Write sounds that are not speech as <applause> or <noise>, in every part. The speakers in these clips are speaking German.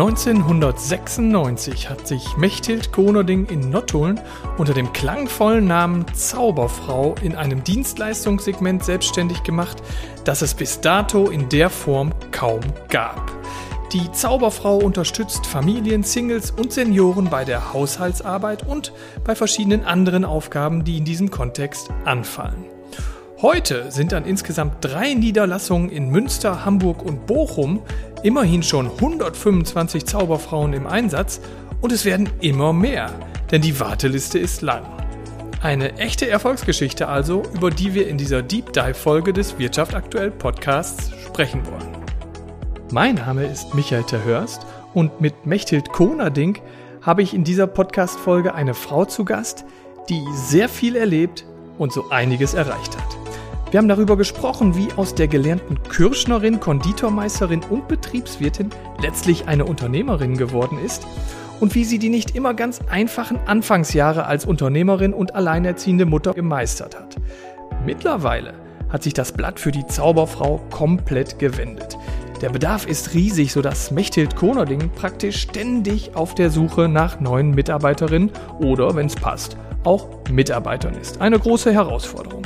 1996 hat sich Mechthild Konerding in Nottuln unter dem klangvollen Namen Zauberfrau in einem Dienstleistungssegment selbstständig gemacht, das es bis dato in der Form kaum gab. Die Zauberfrau unterstützt Familien, Singles und Senioren bei der Haushaltsarbeit und bei verschiedenen anderen Aufgaben, die in diesem Kontext anfallen. Heute sind an insgesamt drei Niederlassungen in Münster, Hamburg und Bochum immerhin schon 125 Zauberfrauen im Einsatz und es werden immer mehr, denn die Warteliste ist lang. Eine echte Erfolgsgeschichte also, über die wir in dieser Deep Dive Folge des Wirtschaft aktuell Podcasts sprechen wollen. Mein Name ist Michael Terhörst und mit Mechthild Konerding habe ich in dieser Podcast Folge eine Frau zu Gast, die sehr viel erlebt und so einiges erreicht hat. Wir haben darüber gesprochen, wie aus der gelernten Kirschnerin, Konditormeisterin und Betriebswirtin letztlich eine Unternehmerin geworden ist und wie sie die nicht immer ganz einfachen Anfangsjahre als Unternehmerin und alleinerziehende Mutter gemeistert hat. Mittlerweile hat sich das Blatt für die Zauberfrau komplett gewendet. Der Bedarf ist riesig, sodass Mechthild Konerding praktisch ständig auf der Suche nach neuen Mitarbeiterinnen oder, wenn es passt, auch Mitarbeitern ist. Eine große Herausforderung.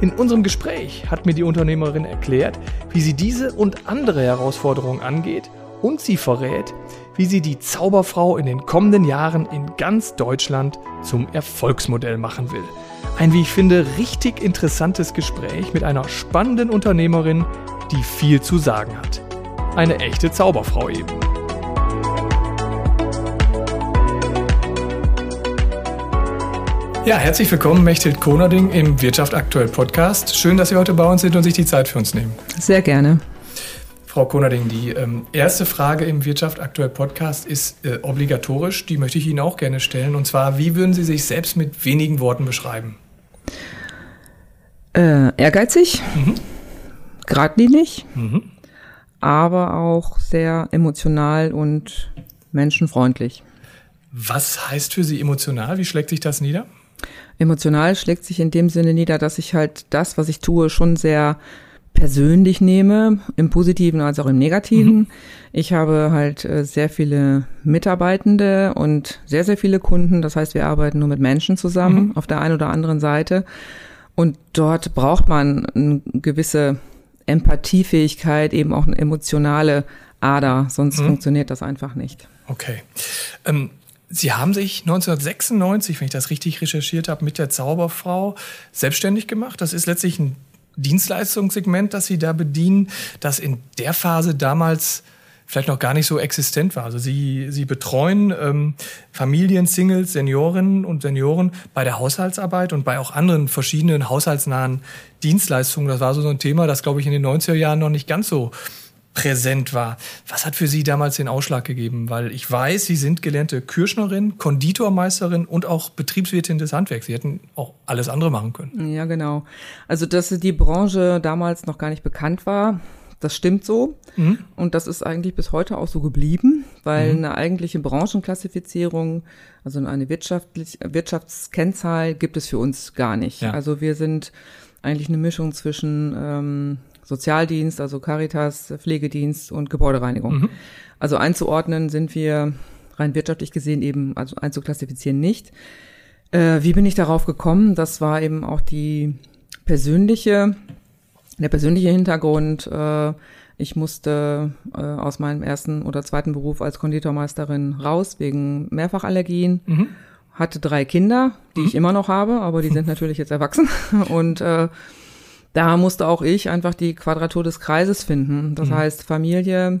In unserem Gespräch hat mir die Unternehmerin erklärt, wie sie diese und andere Herausforderungen angeht und sie verrät, wie sie die Zauberfrau in den kommenden Jahren in ganz Deutschland zum Erfolgsmodell machen will. Ein, wie ich finde, richtig interessantes Gespräch mit einer spannenden Unternehmerin, die viel zu sagen hat. Eine echte Zauberfrau eben. Ja, herzlich willkommen, Mechthild Konerding im Wirtschaft aktuell Podcast. Schön, dass Sie heute bei uns sind und sich die Zeit für uns nehmen. Sehr gerne. Frau Konerding, die ähm, erste Frage im Wirtschaft aktuell Podcast ist äh, obligatorisch. Die möchte ich Ihnen auch gerne stellen. Und zwar, wie würden Sie sich selbst mit wenigen Worten beschreiben? Äh, ehrgeizig, mhm. geradlinig, mhm. aber auch sehr emotional und menschenfreundlich. Was heißt für Sie emotional? Wie schlägt sich das nieder? Emotional schlägt sich in dem Sinne nieder, dass ich halt das, was ich tue, schon sehr persönlich nehme, im Positiven als auch im Negativen. Mhm. Ich habe halt äh, sehr viele Mitarbeitende und sehr, sehr viele Kunden. Das heißt, wir arbeiten nur mit Menschen zusammen mhm. auf der einen oder anderen Seite. Und dort braucht man eine gewisse Empathiefähigkeit, eben auch eine emotionale Ader, sonst mhm. funktioniert das einfach nicht. Okay. Ähm Sie haben sich 1996, wenn ich das richtig recherchiert habe, mit der Zauberfrau selbstständig gemacht. Das ist letztlich ein Dienstleistungssegment, das Sie da bedienen, das in der Phase damals vielleicht noch gar nicht so existent war. Also Sie, Sie betreuen ähm, Familien, Singles, Seniorinnen und Senioren bei der Haushaltsarbeit und bei auch anderen verschiedenen haushaltsnahen Dienstleistungen. Das war so ein Thema, das, glaube ich, in den 90er Jahren noch nicht ganz so präsent war. Was hat für Sie damals den Ausschlag gegeben? Weil ich weiß, Sie sind gelernte Kirschnerin, Konditormeisterin und auch Betriebswirtin des Handwerks. Sie hätten auch alles andere machen können. Ja, genau. Also, dass die Branche damals noch gar nicht bekannt war, das stimmt so. Mhm. Und das ist eigentlich bis heute auch so geblieben, weil mhm. eine eigentliche Branchenklassifizierung, also eine wirtschaftlich, Wirtschaftskennzahl gibt es für uns gar nicht. Ja. Also wir sind eigentlich eine Mischung zwischen ähm, Sozialdienst, also Caritas, Pflegedienst und Gebäudereinigung. Mhm. Also einzuordnen sind wir rein wirtschaftlich gesehen eben, also einzuklassifizieren nicht. Äh, wie bin ich darauf gekommen? Das war eben auch die persönliche, der persönliche Hintergrund. Äh, ich musste äh, aus meinem ersten oder zweiten Beruf als Konditormeisterin raus wegen Mehrfachallergien. Mhm. Hatte drei Kinder, die mhm. ich immer noch habe, aber die sind <laughs> natürlich jetzt erwachsen. Und äh, da musste auch ich einfach die Quadratur des Kreises finden. Das mhm. heißt, Familie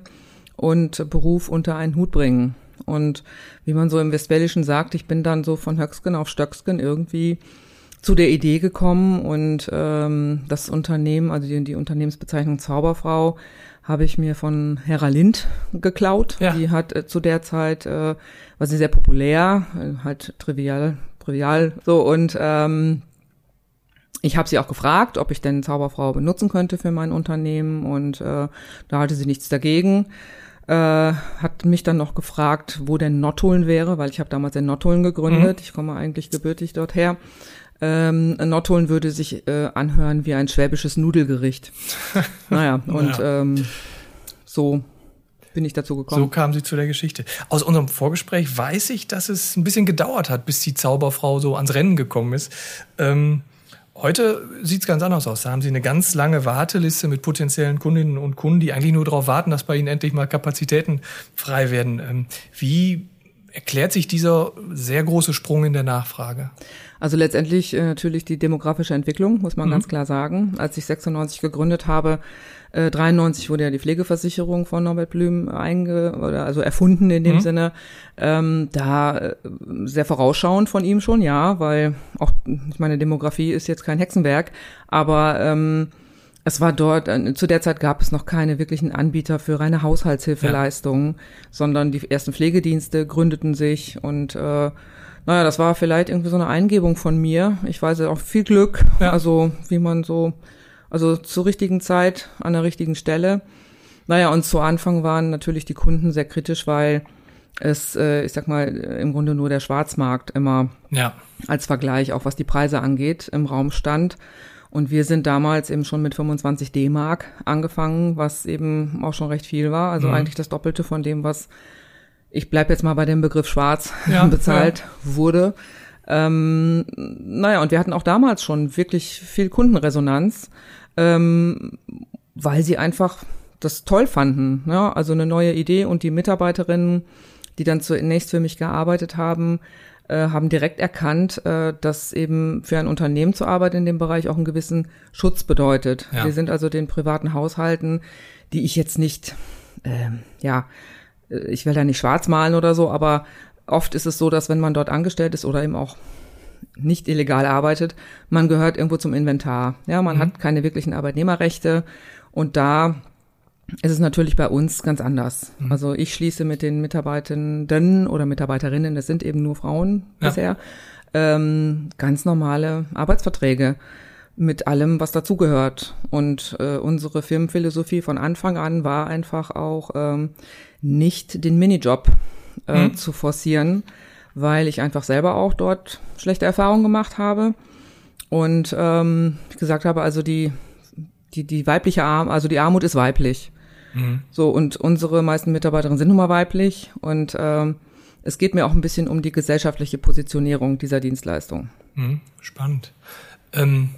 und Beruf unter einen Hut bringen. Und wie man so im Westfälischen sagt, ich bin dann so von Höcksken auf Stöcksken irgendwie zu der Idee gekommen und ähm, das Unternehmen, also die, die Unternehmensbezeichnung Zauberfrau, habe ich mir von Hera Lind geklaut. Ja. Die hat äh, zu der Zeit, äh, war sie sehr populär, äh, halt trivial, trivial so und ähm, ich habe sie auch gefragt, ob ich denn Zauberfrau benutzen könnte für mein Unternehmen und äh, da hatte sie nichts dagegen. Äh, hat mich dann noch gefragt, wo denn Nottuln wäre, weil ich habe damals in Nottuln gegründet. Mhm. Ich komme eigentlich gebürtig dorther. Ähm, Nottuln würde sich äh, anhören wie ein schwäbisches Nudelgericht. <laughs> naja, und ja. ähm, so bin ich dazu gekommen. So kam sie zu der Geschichte. Aus unserem Vorgespräch weiß ich, dass es ein bisschen gedauert hat, bis die Zauberfrau so ans Rennen gekommen ist. Ähm, heute sieht es ganz anders aus. Da haben sie eine ganz lange Warteliste mit potenziellen Kundinnen und Kunden, die eigentlich nur darauf warten, dass bei ihnen endlich mal Kapazitäten frei werden. Ähm, wie erklärt sich dieser sehr große Sprung in der Nachfrage? Also letztendlich äh, natürlich die demografische Entwicklung, muss man mhm. ganz klar sagen. Als ich 96 gegründet habe, äh, 93 wurde ja die Pflegeversicherung von Norbert Blüm einge oder also erfunden in dem mhm. Sinne. Ähm, da äh, sehr vorausschauend von ihm schon, ja, weil auch ich meine Demografie ist jetzt kein Hexenwerk, aber ähm, es war dort, äh, zu der Zeit gab es noch keine wirklichen Anbieter für reine Haushaltshilfeleistungen, ja. sondern die ersten Pflegedienste gründeten sich und äh, naja, das war vielleicht irgendwie so eine Eingebung von mir. Ich weiß auch viel Glück, ja. also wie man so also zur richtigen Zeit, an der richtigen Stelle. Naja, und zu Anfang waren natürlich die Kunden sehr kritisch, weil es, äh, ich sag mal, im Grunde nur der Schwarzmarkt immer ja. als Vergleich, auch was die Preise angeht, im Raum stand. Und wir sind damals eben schon mit 25 D-Mark angefangen, was eben auch schon recht viel war. Also mhm. eigentlich das Doppelte von dem, was ich bleib jetzt mal bei dem Begriff schwarz <laughs> ja, bezahlt ja. wurde. Ähm, naja, und wir hatten auch damals schon wirklich viel Kundenresonanz, ähm, weil sie einfach das toll fanden. Ja? Also eine neue Idee und die Mitarbeiterinnen, die dann zunächst für mich gearbeitet haben, äh, haben direkt erkannt, äh, dass eben für ein Unternehmen zu arbeiten in dem Bereich auch einen gewissen Schutz bedeutet. Ja. Wir sind also den privaten Haushalten, die ich jetzt nicht, äh, ja, ich will da nicht schwarz malen oder so, aber oft ist es so, dass wenn man dort angestellt ist oder eben auch nicht illegal arbeitet, man gehört irgendwo zum Inventar. Ja, man mhm. hat keine wirklichen Arbeitnehmerrechte und da ist es natürlich bei uns ganz anders. Mhm. Also ich schließe mit den Mitarbeitenden oder Mitarbeiterinnen, das sind eben nur Frauen ja. bisher, ähm, ganz normale Arbeitsverträge mit allem, was dazugehört. Und äh, unsere Firmenphilosophie von Anfang an war einfach auch ähm, nicht den Minijob äh, mhm. zu forcieren, weil ich einfach selber auch dort schlechte Erfahrungen gemacht habe und ähm, gesagt habe, also die die die weibliche Arm, also die Armut ist weiblich. Mhm. So und unsere meisten Mitarbeiterinnen sind nun mal weiblich und ähm, es geht mir auch ein bisschen um die gesellschaftliche Positionierung dieser Dienstleistung. Mhm. Spannend. Ähm,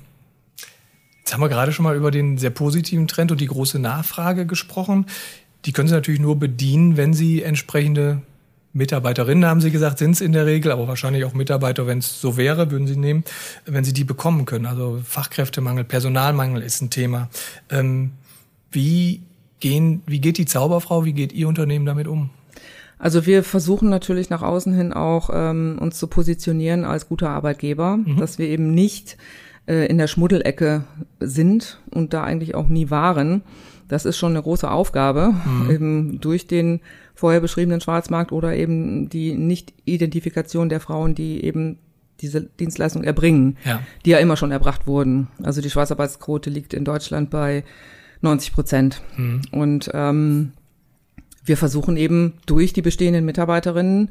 jetzt haben wir gerade schon mal über den sehr positiven Trend und die große Nachfrage gesprochen. Die können Sie natürlich nur bedienen, wenn Sie entsprechende Mitarbeiterinnen, haben Sie gesagt, sind es in der Regel, aber wahrscheinlich auch Mitarbeiter, wenn es so wäre, würden Sie nehmen, wenn Sie die bekommen können. Also Fachkräftemangel, Personalmangel ist ein Thema. Ähm, wie, gehen, wie geht die Zauberfrau, wie geht Ihr Unternehmen damit um? Also wir versuchen natürlich nach außen hin auch ähm, uns zu positionieren als guter Arbeitgeber, mhm. dass wir eben nicht äh, in der Schmuddelecke sind und da eigentlich auch nie waren. Das ist schon eine große Aufgabe, mhm. <laughs> eben durch den vorher beschriebenen Schwarzmarkt oder eben die Nicht-Identifikation der Frauen, die eben diese Dienstleistung erbringen, ja. die ja immer schon erbracht wurden. Also die Schwarzarbeitsquote liegt in Deutschland bei 90 Prozent. Mhm. Und ähm, wir versuchen eben durch die bestehenden Mitarbeiterinnen,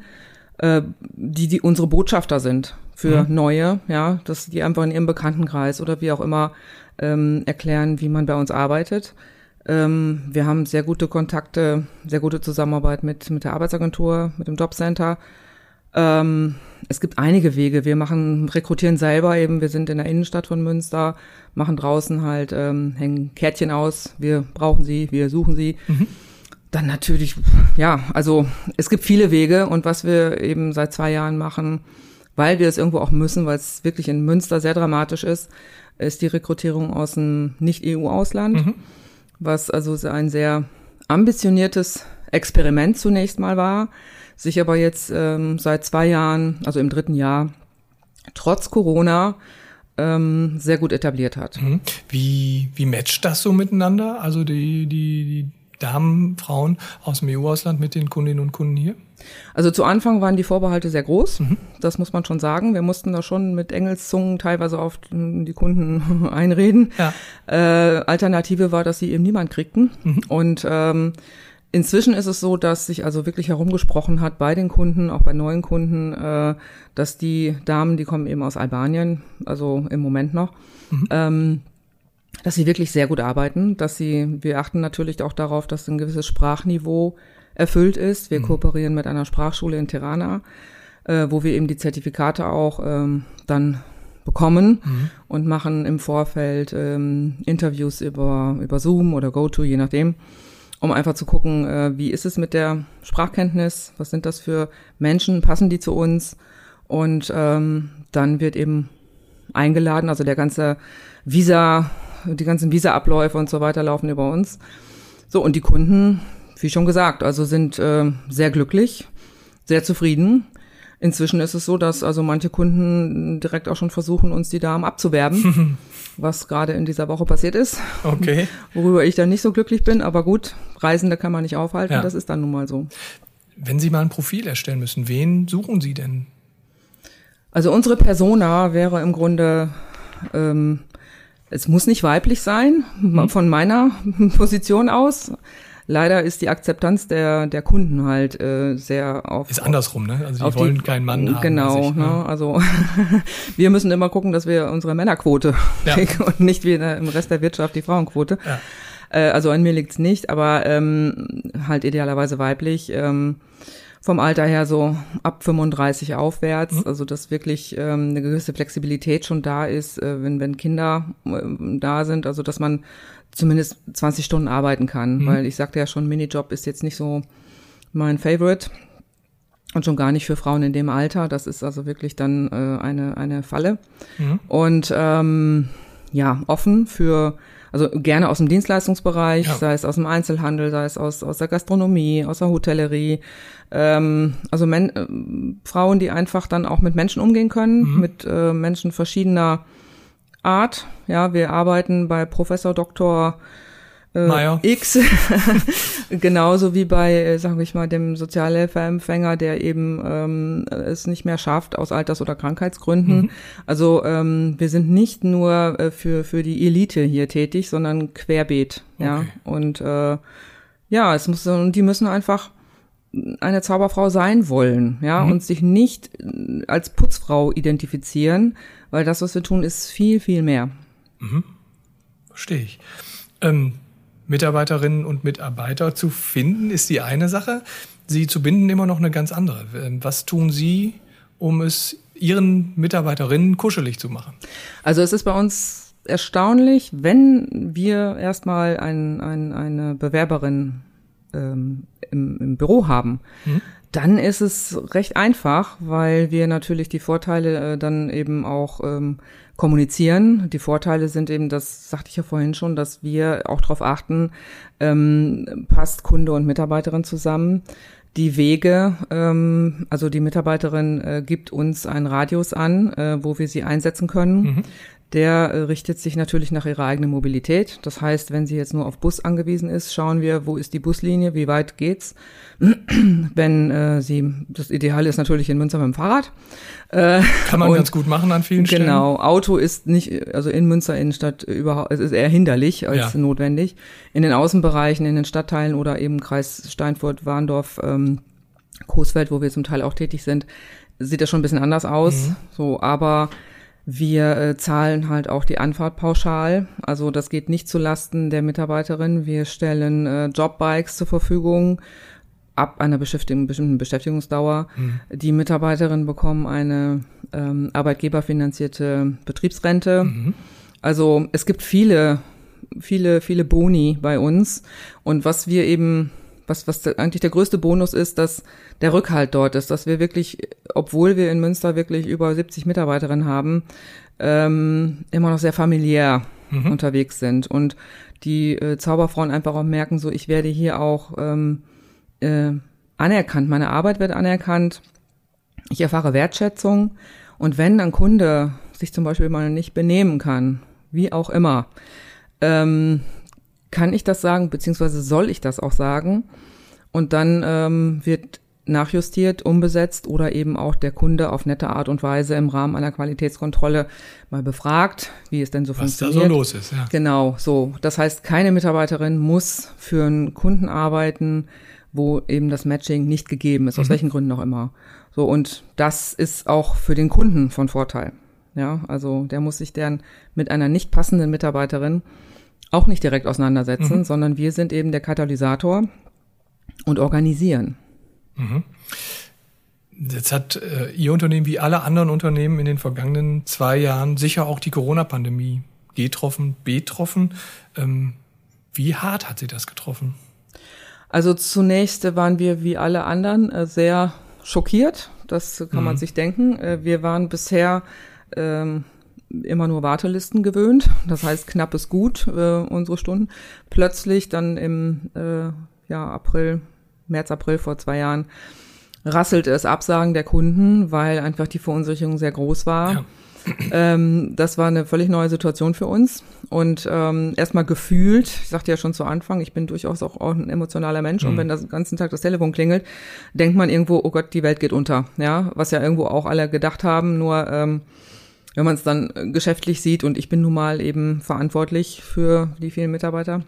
äh, die, die unsere Botschafter sind für mhm. neue, ja, dass die einfach in ihrem Bekanntenkreis oder wie auch immer ähm, erklären, wie man bei uns arbeitet. Ähm, wir haben sehr gute Kontakte, sehr gute Zusammenarbeit mit, mit der Arbeitsagentur, mit dem Jobcenter. Ähm, es gibt einige Wege. Wir machen, rekrutieren selber eben. Wir sind in der Innenstadt von Münster, machen draußen halt, ähm, hängen Kärtchen aus. Wir brauchen sie, wir suchen sie. Mhm. Dann natürlich, ja, also es gibt viele Wege und was wir eben seit zwei Jahren machen, weil wir es irgendwo auch müssen, weil es wirklich in Münster sehr dramatisch ist, ist die Rekrutierung aus dem Nicht-EU-Ausland. Mhm was also ein sehr ambitioniertes Experiment zunächst mal war, sich aber jetzt ähm, seit zwei Jahren, also im dritten Jahr, trotz Corona ähm, sehr gut etabliert hat. Mhm. Wie, wie matcht das so miteinander? Also die, die, die Damen, Frauen aus dem EU-Ausland mit den Kundinnen und Kunden hier? Also zu Anfang waren die Vorbehalte sehr groß, mhm. das muss man schon sagen. Wir mussten da schon mit Engelszungen teilweise auf die Kunden <laughs> einreden. Ja. Äh, Alternative war, dass sie eben niemand kriegten. Mhm. Und ähm, Inzwischen ist es so, dass sich also wirklich herumgesprochen hat bei den Kunden, auch bei neuen Kunden, äh, dass die Damen, die kommen eben aus Albanien, also im Moment noch, mhm. ähm, dass sie wirklich sehr gut arbeiten, dass sie, wir achten natürlich auch darauf, dass ein gewisses Sprachniveau erfüllt ist. Wir mhm. kooperieren mit einer Sprachschule in Tirana, äh, wo wir eben die Zertifikate auch ähm, dann bekommen mhm. und machen im Vorfeld ähm, Interviews über, über Zoom oder GoTo, je nachdem, um einfach zu gucken, äh, wie ist es mit der Sprachkenntnis, was sind das für Menschen, passen die zu uns und ähm, dann wird eben eingeladen, also der ganze Visa, die ganzen Visa-Abläufe und so weiter laufen über uns. So, und die Kunden, wie schon gesagt, also sind äh, sehr glücklich, sehr zufrieden Inzwischen ist es so, dass also manche Kunden direkt auch schon versuchen, uns die Damen abzuwerben, <laughs> was gerade in dieser Woche passiert ist. Okay. Worüber ich dann nicht so glücklich bin, aber gut, Reisende kann man nicht aufhalten, ja. das ist dann nun mal so. Wenn Sie mal ein Profil erstellen müssen, wen suchen Sie denn? Also unsere Persona wäre im Grunde, ähm, es muss nicht weiblich sein, mhm. von meiner <laughs> Position aus. Leider ist die Akzeptanz der, der Kunden halt äh, sehr auf. Ist andersrum, ne? Also die wollen die, keinen Mann haben. Genau, ich, ne? ne? Also <laughs> wir müssen immer gucken, dass wir unsere Männerquote ja. <laughs> kriegen und nicht wie im Rest der Wirtschaft die Frauenquote. Ja. Äh, also an mir liegt's nicht, aber ähm, halt idealerweise weiblich. Ähm, vom Alter her so ab 35 aufwärts, mhm. also dass wirklich ähm, eine gewisse Flexibilität schon da ist, äh, wenn, wenn Kinder äh, da sind, also dass man zumindest 20 Stunden arbeiten kann, mhm. weil ich sagte ja schon, Minijob ist jetzt nicht so mein Favorite und schon gar nicht für Frauen in dem Alter. Das ist also wirklich dann äh, eine, eine Falle. Mhm. Und ähm, ja, offen für, also gerne aus dem Dienstleistungsbereich, ja. sei es aus dem Einzelhandel, sei es aus, aus der Gastronomie, aus der Hotellerie. Ähm, also Men äh, Frauen, die einfach dann auch mit Menschen umgehen können, mhm. mit äh, Menschen verschiedener Art. Ja, wir arbeiten bei Professor Dr. Äh, X, <laughs> genauso wie bei, äh, sag ich mal, dem Sozialhilfeempfänger, der eben ähm, es nicht mehr schafft aus Alters- oder Krankheitsgründen. Mhm. Also ähm, wir sind nicht nur äh, für für die Elite hier tätig, sondern querbeet. Ja okay. und äh, ja, es muss und die müssen einfach eine Zauberfrau sein wollen, ja, mhm. und sich nicht als Putzfrau identifizieren, weil das, was wir tun, ist viel, viel mehr. Mhm. Verstehe ich. Ähm, Mitarbeiterinnen und Mitarbeiter zu finden, ist die eine Sache. Sie zu binden immer noch eine ganz andere. Ähm, was tun Sie, um es Ihren Mitarbeiterinnen kuschelig zu machen? Also es ist bei uns erstaunlich, wenn wir erstmal ein, ein, eine Bewerberin ähm, im, im Büro haben, mhm. Dann ist es recht einfach, weil wir natürlich die Vorteile äh, dann eben auch ähm, kommunizieren. Die Vorteile sind eben, das sagte ich ja vorhin schon, dass wir auch darauf achten, ähm, passt Kunde und Mitarbeiterin zusammen. Die Wege, ähm, also die Mitarbeiterin äh, gibt uns einen Radius an, äh, wo wir sie einsetzen können. Mhm der äh, richtet sich natürlich nach ihrer eigenen Mobilität. Das heißt, wenn sie jetzt nur auf Bus angewiesen ist, schauen wir, wo ist die Buslinie, wie weit geht's. <clears throat> wenn äh, sie, das Ideale ist natürlich in Münster mit dem Fahrrad. Äh, Kann man und, ganz gut machen an vielen genau, Stellen. Genau, Auto ist nicht, also in Münster Innenstadt überhaupt, es ist eher hinderlich als ja. notwendig. In den Außenbereichen, in den Stadtteilen oder eben Kreis Steinfurt, Warndorf, ähm, Coesfeld, wo wir zum Teil auch tätig sind, sieht das schon ein bisschen anders aus. Mhm. So, aber wir äh, zahlen halt auch die Anfahrt pauschal. Also das geht nicht zu Lasten der Mitarbeiterin. Wir stellen äh, Jobbikes zur Verfügung ab einer bestimmten Beschäftigungsdauer. Mhm. Die Mitarbeiterinnen bekommen eine ähm, arbeitgeberfinanzierte Betriebsrente. Mhm. Also es gibt viele, viele, viele Boni bei uns. Und was wir eben was, was eigentlich der größte Bonus ist, dass der Rückhalt dort ist, dass wir wirklich, obwohl wir in Münster wirklich über 70 Mitarbeiterinnen haben, ähm, immer noch sehr familiär mhm. unterwegs sind. Und die äh, Zauberfrauen einfach auch merken, so ich werde hier auch ähm, äh, anerkannt, meine Arbeit wird anerkannt, ich erfahre Wertschätzung. Und wenn ein Kunde sich zum Beispiel mal nicht benehmen kann, wie auch immer, ähm, kann ich das sagen, beziehungsweise soll ich das auch sagen? Und dann ähm, wird nachjustiert, umbesetzt oder eben auch der Kunde auf nette Art und Weise im Rahmen einer Qualitätskontrolle mal befragt, wie es denn so Was funktioniert. Was da so los ist, ja. Genau, so. Das heißt, keine Mitarbeiterin muss für einen Kunden arbeiten, wo eben das Matching nicht gegeben ist, aus mhm. welchen Gründen auch immer. So, und das ist auch für den Kunden von Vorteil. Ja, also der muss sich dann mit einer nicht passenden Mitarbeiterin auch nicht direkt auseinandersetzen, mhm. sondern wir sind eben der Katalysator, und organisieren. Mhm. Jetzt hat äh, Ihr Unternehmen wie alle anderen Unternehmen in den vergangenen zwei Jahren sicher auch die Corona-Pandemie getroffen, betroffen. Ähm, wie hart hat Sie das getroffen? Also zunächst waren wir wie alle anderen äh, sehr schockiert. Das kann mhm. man sich denken. Äh, wir waren bisher ähm, immer nur Wartelisten gewöhnt. Das heißt, knappes Gut, äh, unsere Stunden. Plötzlich dann im äh, ja, April, März, April vor zwei Jahren rasselte es Absagen der Kunden, weil einfach die Verunsicherung sehr groß war. Ja. Ähm, das war eine völlig neue Situation für uns. Und ähm, erstmal gefühlt, ich sagte ja schon zu Anfang, ich bin durchaus auch ein emotionaler Mensch mhm. und wenn das den ganzen Tag das Telefon klingelt, denkt man irgendwo, oh Gott, die Welt geht unter. Ja, was ja irgendwo auch alle gedacht haben, nur ähm, wenn man es dann geschäftlich sieht und ich bin nun mal eben verantwortlich für die vielen Mitarbeiter,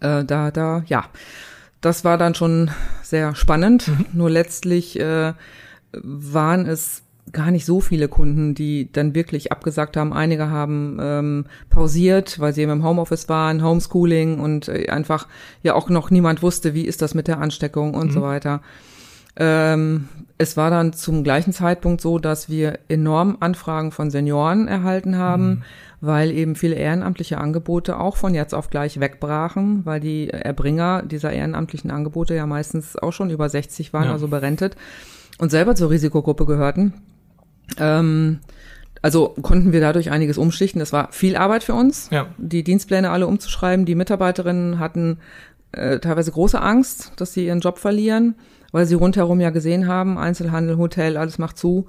äh, da, da, ja, das war dann schon sehr spannend. Mhm. Nur letztlich äh, waren es gar nicht so viele Kunden, die dann wirklich abgesagt haben. Einige haben ähm, pausiert, weil sie eben im Homeoffice waren, Homeschooling und äh, einfach ja auch noch niemand wusste, wie ist das mit der Ansteckung und mhm. so weiter. Ähm, es war dann zum gleichen Zeitpunkt so, dass wir enorm Anfragen von Senioren erhalten haben, mhm. weil eben viele ehrenamtliche Angebote auch von jetzt auf gleich wegbrachen, weil die Erbringer dieser ehrenamtlichen Angebote ja meistens auch schon über 60 waren, ja. also berentet und selber zur Risikogruppe gehörten. Ähm, also konnten wir dadurch einiges umschichten. Das war viel Arbeit für uns, ja. die Dienstpläne alle umzuschreiben. Die Mitarbeiterinnen hatten äh, teilweise große Angst, dass sie ihren Job verlieren, weil sie rundherum ja gesehen haben, Einzelhandel, Hotel, alles macht zu.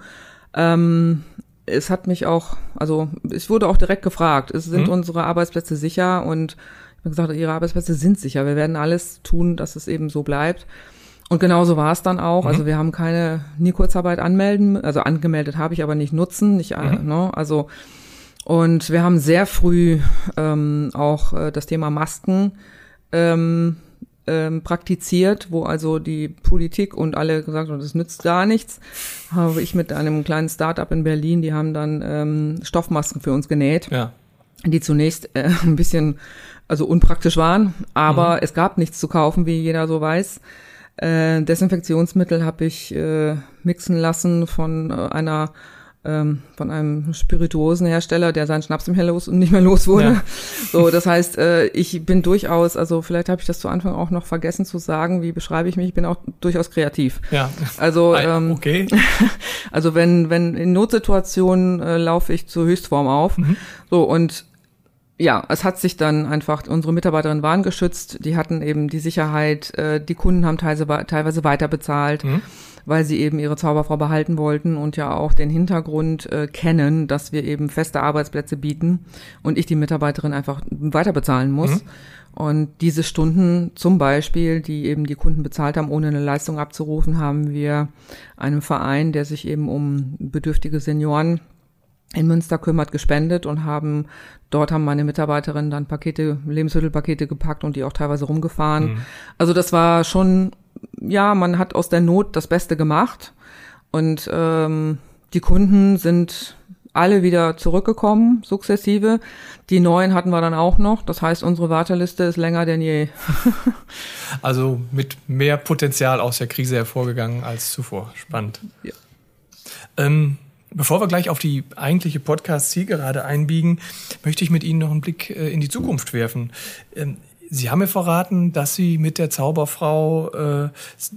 Ähm, es hat mich auch, also ich wurde auch direkt gefragt, es sind mhm. unsere Arbeitsplätze sicher und ich habe gesagt, ihre Arbeitsplätze sind sicher. Wir werden alles tun, dass es eben so bleibt. Und genauso war es dann auch. Also mhm. Also wir haben keine nie Kurzarbeit anmelden, also angemeldet habe ich aber nicht nutzen, nicht äh, mhm. ne, also und wir haben sehr früh ähm, auch äh, das Thema Masken ähm, ähm, praktiziert, wo also die Politik und alle gesagt haben, das nützt gar nichts. Habe ich mit einem kleinen Start-up in Berlin, die haben dann ähm, Stoffmasken für uns genäht, ja. die zunächst äh, <laughs> ein bisschen also unpraktisch waren, aber mhm. es gab nichts zu kaufen, wie jeder so weiß. Äh, Desinfektionsmittel habe ich äh, mixen lassen von äh, einer ähm, von einem Spirituosenhersteller, der seinen Schnaps nicht mehr los und nicht mehr los wurde. Ja. <laughs> So, das heißt, äh, ich bin durchaus, also vielleicht habe ich das zu Anfang auch noch vergessen zu sagen, wie beschreibe ich mich? Ich bin auch durchaus kreativ. Ja. Also ähm, okay. <laughs> Also wenn wenn in Notsituationen äh, laufe ich zur Höchstform auf. Mhm. So und ja, es hat sich dann einfach, unsere Mitarbeiterinnen waren geschützt, die hatten eben die Sicherheit, äh, die Kunden haben teilweise, teilweise weiter bezahlt, mhm. weil sie eben ihre Zauberfrau behalten wollten und ja auch den Hintergrund äh, kennen, dass wir eben feste Arbeitsplätze bieten und ich die Mitarbeiterin einfach weiter bezahlen muss. Mhm. Und diese Stunden zum Beispiel, die eben die Kunden bezahlt haben, ohne eine Leistung abzurufen, haben wir einem Verein, der sich eben um bedürftige Senioren in Münster kümmert, gespendet und haben, dort haben meine Mitarbeiterinnen dann Pakete, Lebensmittelpakete gepackt und die auch teilweise rumgefahren. Mhm. Also das war schon, ja, man hat aus der Not das Beste gemacht und ähm, die Kunden sind alle wieder zurückgekommen, sukzessive. Die neuen hatten wir dann auch noch. Das heißt, unsere Warteliste ist länger denn je. <laughs> also mit mehr Potenzial aus der Krise hervorgegangen als zuvor. Spannend. Ja. Ähm, Bevor wir gleich auf die eigentliche Podcast-Zielgerade einbiegen, möchte ich mit Ihnen noch einen Blick äh, in die Zukunft werfen. Ähm, Sie haben mir verraten, dass Sie mit der Zauberfrau äh,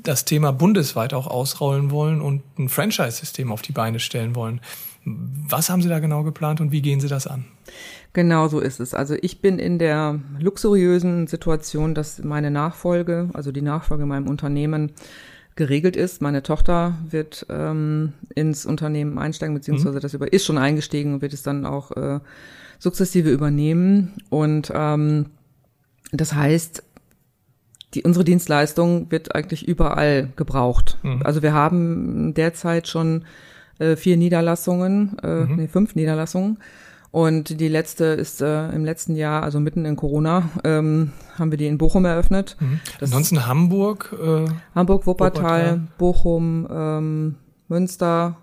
das Thema bundesweit auch ausrollen wollen und ein Franchise-System auf die Beine stellen wollen. Was haben Sie da genau geplant und wie gehen Sie das an? Genau so ist es. Also ich bin in der luxuriösen Situation, dass meine Nachfolge, also die Nachfolge in meinem Unternehmen, geregelt ist. Meine Tochter wird ähm, ins Unternehmen einsteigen, beziehungsweise mhm. das über ist schon eingestiegen und wird es dann auch äh, sukzessive übernehmen. Und ähm, das heißt, die, unsere Dienstleistung wird eigentlich überall gebraucht. Mhm. Also wir haben derzeit schon äh, vier Niederlassungen, äh, mhm. nee, fünf Niederlassungen und die letzte ist äh, im letzten Jahr, also mitten in Corona, ähm, haben wir die in Bochum eröffnet. Mhm. Ansonsten Hamburg? Äh, Hamburg, Wuppertal, Wuppertal. Bochum, ähm, Münster.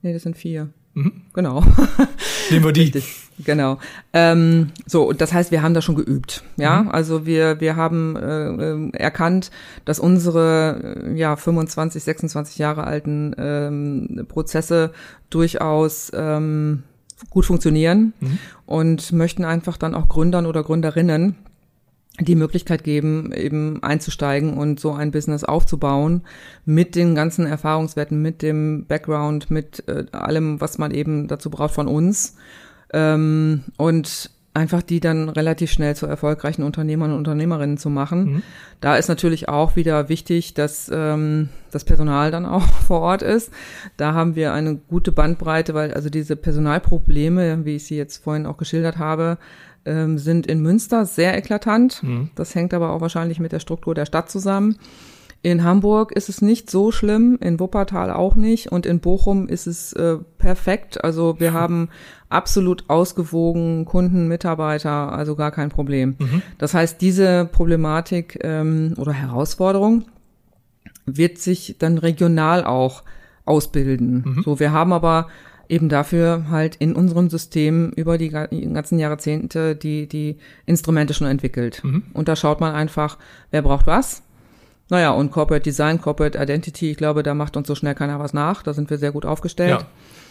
Nee, das sind vier. Mhm. Genau. <laughs> Nehmen wir die. Richtig. Genau. Ähm, so, das heißt, wir haben da schon geübt. Ja, mhm. also wir wir haben äh, äh erkannt, dass unsere äh, ja 25, 26 Jahre alten ähm, Prozesse durchaus ähm, gut funktionieren mhm. und möchten einfach dann auch Gründern oder Gründerinnen die Möglichkeit geben, eben einzusteigen und so ein Business aufzubauen mit den ganzen Erfahrungswerten, mit dem Background, mit äh, allem, was man eben dazu braucht von uns. Ähm, und einfach die dann relativ schnell zu erfolgreichen Unternehmern und Unternehmerinnen zu machen. Mhm. Da ist natürlich auch wieder wichtig, dass ähm, das Personal dann auch <laughs> vor Ort ist. Da haben wir eine gute Bandbreite, weil also diese Personalprobleme, wie ich sie jetzt vorhin auch geschildert habe, ähm, sind in Münster sehr eklatant. Mhm. Das hängt aber auch wahrscheinlich mit der Struktur der Stadt zusammen. In Hamburg ist es nicht so schlimm, in Wuppertal auch nicht und in Bochum ist es äh, perfekt. Also wir haben absolut ausgewogen Kunden, Mitarbeiter, also gar kein Problem. Mhm. Das heißt, diese Problematik ähm, oder Herausforderung wird sich dann regional auch ausbilden. Mhm. So, wir haben aber eben dafür halt in unserem System über die ganzen Jahrzehnte die, die Instrumente schon entwickelt. Mhm. Und da schaut man einfach, wer braucht was. Naja, und Corporate Design, Corporate Identity, ich glaube, da macht uns so schnell keiner was nach. Da sind wir sehr gut aufgestellt. Ja,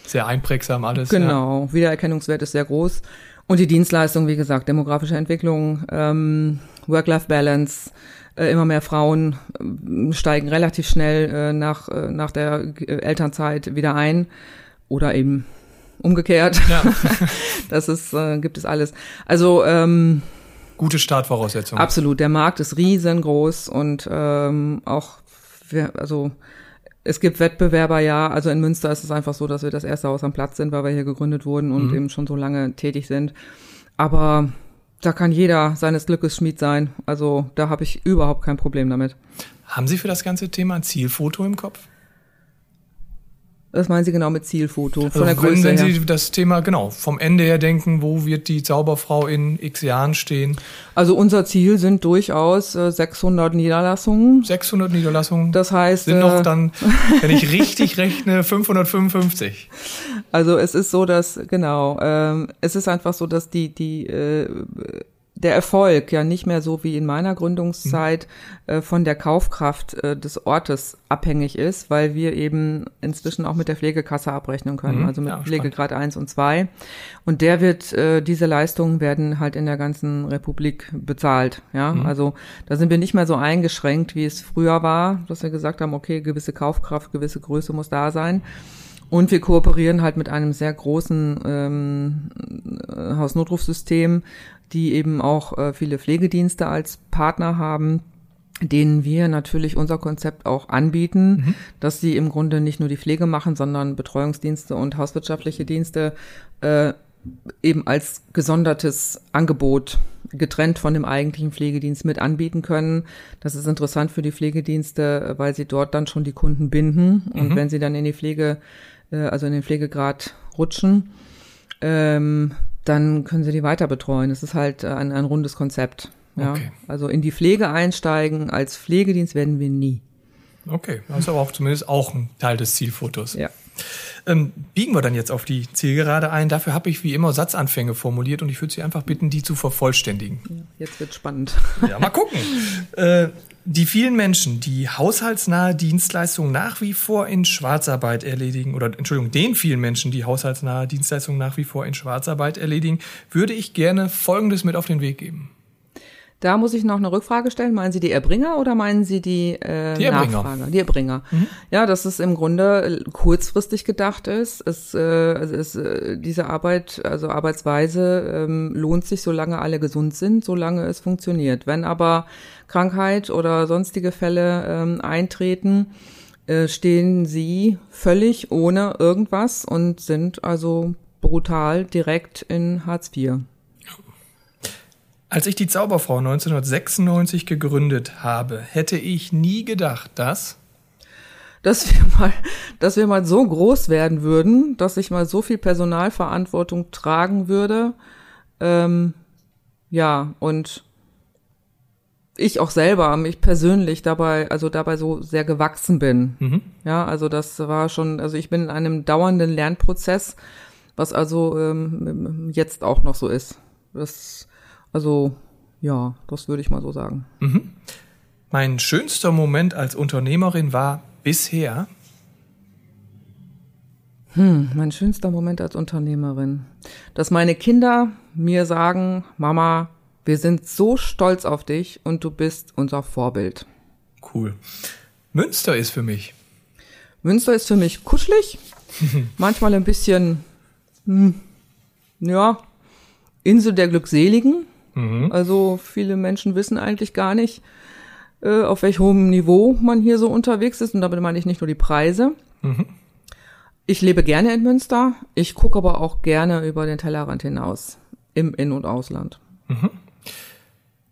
sehr einprägsam alles. Genau, ja. Wiedererkennungswert ist sehr groß. Und die Dienstleistung, wie gesagt, demografische Entwicklung, ähm, Work-Life-Balance, äh, immer mehr Frauen äh, steigen relativ schnell äh, nach, äh, nach der äh, Elternzeit wieder ein oder eben umgekehrt. Ja. <laughs> das ist, äh, gibt es alles. Also ähm, gute Startvoraussetzungen. Absolut. Der Markt ist riesengroß und ähm, auch also es gibt Wettbewerber, ja. Also in Münster ist es einfach so, dass wir das erste Haus am Platz sind, weil wir hier gegründet wurden und mhm. eben schon so lange tätig sind. Aber da kann jeder seines Glückes Schmied sein. Also da habe ich überhaupt kein Problem damit. Haben Sie für das ganze Thema ein Zielfoto im Kopf? Was meinen Sie genau mit Zielfoto? Von also der Größe wenn, wenn her? Sie das Thema genau vom Ende her denken, wo wird die Zauberfrau in X Jahren stehen? Also unser Ziel sind durchaus äh, 600 Niederlassungen. 600 Niederlassungen. Das heißt sind äh, noch dann, wenn ich <laughs> richtig rechne, 555. Also es ist so, dass genau, ähm, es ist einfach so, dass die die äh, der Erfolg ja nicht mehr so wie in meiner Gründungszeit mhm. äh, von der Kaufkraft äh, des Ortes abhängig ist, weil wir eben inzwischen auch mit der Pflegekasse abrechnen können, mhm. also mit ja, Pflegegrad 1 und 2. Und der wird, äh, diese Leistungen werden halt in der ganzen Republik bezahlt. Ja, mhm. also da sind wir nicht mehr so eingeschränkt, wie es früher war, dass wir gesagt haben, okay, gewisse Kaufkraft, gewisse Größe muss da sein. Und wir kooperieren halt mit einem sehr großen ähm, Hausnotrufsystem, die eben auch äh, viele Pflegedienste als Partner haben denen wir natürlich unser Konzept auch anbieten, mhm. dass sie im Grunde nicht nur die Pflege machen, sondern Betreuungsdienste und hauswirtschaftliche Dienste äh, eben als gesondertes Angebot getrennt von dem eigentlichen Pflegedienst mit anbieten können. Das ist interessant für die Pflegedienste, weil sie dort dann schon die Kunden binden und mhm. wenn sie dann in die Pflege, äh, also in den Pflegegrad rutschen, ähm, dann können sie die weiter betreuen. Es ist halt ein, ein rundes Konzept. Ja? Okay. Also in die Pflege einsteigen als Pflegedienst werden wir nie. Okay, das ist aber auch zumindest auch ein Teil des Zielfotos. Ja. Ähm, biegen wir dann jetzt auf die Zielgerade ein. Dafür habe ich wie immer Satzanfänge formuliert und ich würde Sie einfach bitten, die zu vervollständigen. Jetzt wird spannend. Ja, mal gucken. <laughs> äh, die vielen Menschen, die haushaltsnahe Dienstleistungen nach wie vor in Schwarzarbeit erledigen, oder Entschuldigung, den vielen Menschen, die haushaltsnahe Dienstleistungen nach wie vor in Schwarzarbeit erledigen, würde ich gerne Folgendes mit auf den Weg geben. Da muss ich noch eine Rückfrage stellen. Meinen Sie die Erbringer oder meinen Sie die, äh, die Erbringer. Nachfrage? Die Erbringer. Mhm. Ja, dass es im Grunde kurzfristig gedacht ist. Es, äh, also es, äh, diese Arbeit, also Arbeitsweise ähm, lohnt sich, solange alle gesund sind, solange es funktioniert. Wenn aber Krankheit oder sonstige Fälle ähm, eintreten, äh, stehen Sie völlig ohne irgendwas und sind also brutal direkt in Hartz IV. Als ich die Zauberfrau 1996 gegründet habe, hätte ich nie gedacht, dass dass wir mal, dass wir mal so groß werden würden, dass ich mal so viel Personalverantwortung tragen würde. Ähm, ja, und ich auch selber, mich persönlich dabei, also dabei so sehr gewachsen bin. Mhm. Ja, also das war schon, also ich bin in einem dauernden Lernprozess was also ähm, jetzt auch noch so ist. Das, also ja, das würde ich mal so sagen. Mhm. Mein schönster Moment als Unternehmerin war bisher. Hm, mein schönster Moment als Unternehmerin, dass meine Kinder mir sagen, Mama, wir sind so stolz auf dich und du bist unser Vorbild. Cool. Münster ist für mich. Münster ist für mich kuschelig, <laughs> manchmal ein bisschen, hm, ja, Insel der Glückseligen. Mhm. Also viele Menschen wissen eigentlich gar nicht, äh, auf welch hohem Niveau man hier so unterwegs ist. Und damit meine ich nicht nur die Preise. Mhm. Ich lebe gerne in Münster. Ich gucke aber auch gerne über den Tellerrand hinaus im In- und Ausland. Mhm.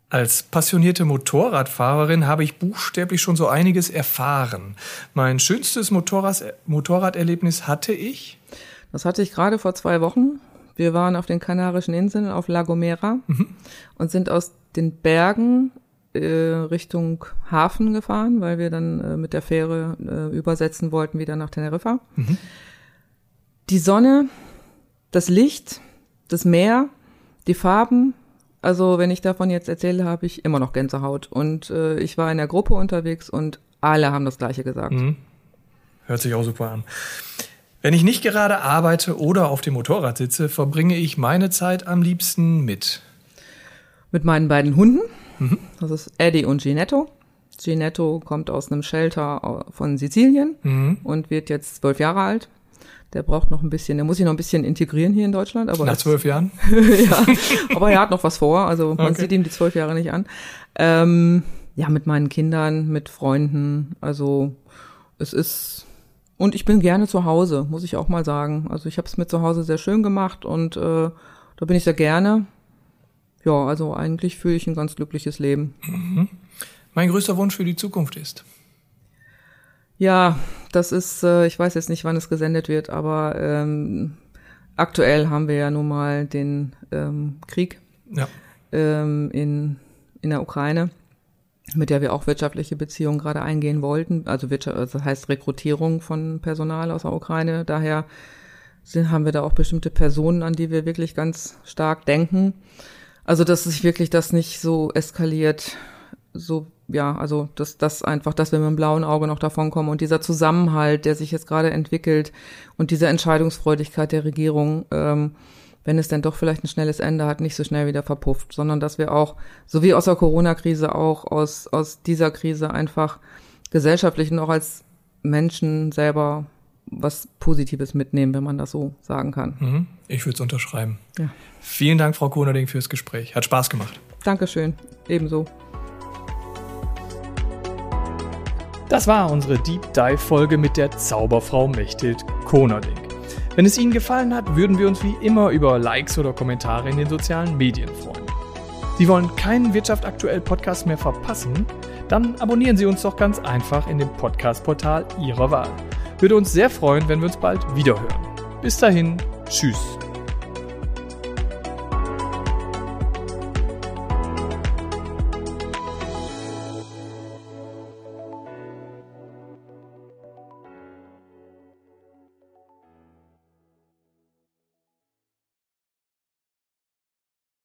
Als passionierte Motorradfahrerin habe ich buchstäblich schon so einiges erfahren. Mein schönstes Motorrad Motorraderlebnis hatte ich. Das hatte ich gerade vor zwei Wochen. Wir waren auf den Kanarischen Inseln auf La Gomera mhm. und sind aus den Bergen äh, Richtung Hafen gefahren, weil wir dann äh, mit der Fähre äh, übersetzen wollten wieder nach Teneriffa. Mhm. Die Sonne, das Licht, das Meer, die Farben, also wenn ich davon jetzt erzähle, habe ich immer noch Gänsehaut. Und äh, ich war in der Gruppe unterwegs und alle haben das gleiche gesagt. Mhm. Hört sich auch super an. Wenn ich nicht gerade arbeite oder auf dem Motorrad sitze, verbringe ich meine Zeit am liebsten mit. Mit meinen beiden Hunden. Mhm. Das ist Eddie und Ginetto. Ginetto kommt aus einem Shelter von Sizilien mhm. und wird jetzt zwölf Jahre alt. Der braucht noch ein bisschen, der muss sich noch ein bisschen integrieren hier in Deutschland. Aber Nach zwölf Jahren? <laughs> ja, aber er hat noch was vor. Also man okay. sieht ihm die zwölf Jahre nicht an. Ähm, ja, mit meinen Kindern, mit Freunden. Also es ist und ich bin gerne zu Hause, muss ich auch mal sagen. Also ich habe es mir zu Hause sehr schön gemacht und äh, da bin ich sehr gerne. Ja, also eigentlich fühle ich ein ganz glückliches Leben. Mhm. Mein größter Wunsch für die Zukunft ist. Ja, das ist, äh, ich weiß jetzt nicht, wann es gesendet wird, aber ähm, aktuell haben wir ja nun mal den ähm, Krieg ja. ähm, in, in der Ukraine, mit der wir auch wirtschaftliche Beziehungen gerade eingehen wollten. Also, Wirtschaft, also das heißt Rekrutierung von Personal aus der Ukraine. Daher sind, haben wir da auch bestimmte Personen, an die wir wirklich ganz stark denken. Also, dass sich wirklich das nicht so eskaliert, so ja, also dass das einfach, dass wir mit dem blauen Auge noch davon kommen und dieser Zusammenhalt, der sich jetzt gerade entwickelt und diese Entscheidungsfreudigkeit der Regierung, ähm, wenn es denn doch vielleicht ein schnelles Ende hat, nicht so schnell wieder verpufft, sondern dass wir auch, so wie aus der Corona-Krise auch aus, aus dieser Krise einfach gesellschaftlich und auch als Menschen selber was Positives mitnehmen, wenn man das so sagen kann. Mhm. Ich würde es unterschreiben. Ja. Vielen Dank, Frau Konerding, fürs Gespräch. Hat Spaß gemacht. Dankeschön. Ebenso. Das war unsere Deep Dive Folge mit der Zauberfrau Mechthild Konerding. Wenn es Ihnen gefallen hat, würden wir uns wie immer über Likes oder Kommentare in den sozialen Medien freuen. Sie wollen keinen Wirtschaft aktuell Podcast mehr verpassen? Dann abonnieren Sie uns doch ganz einfach in dem Podcast-Portal Ihrer Wahl. Würde uns sehr freuen, wenn wir uns bald wiederhören. Bis dahin, tschüss.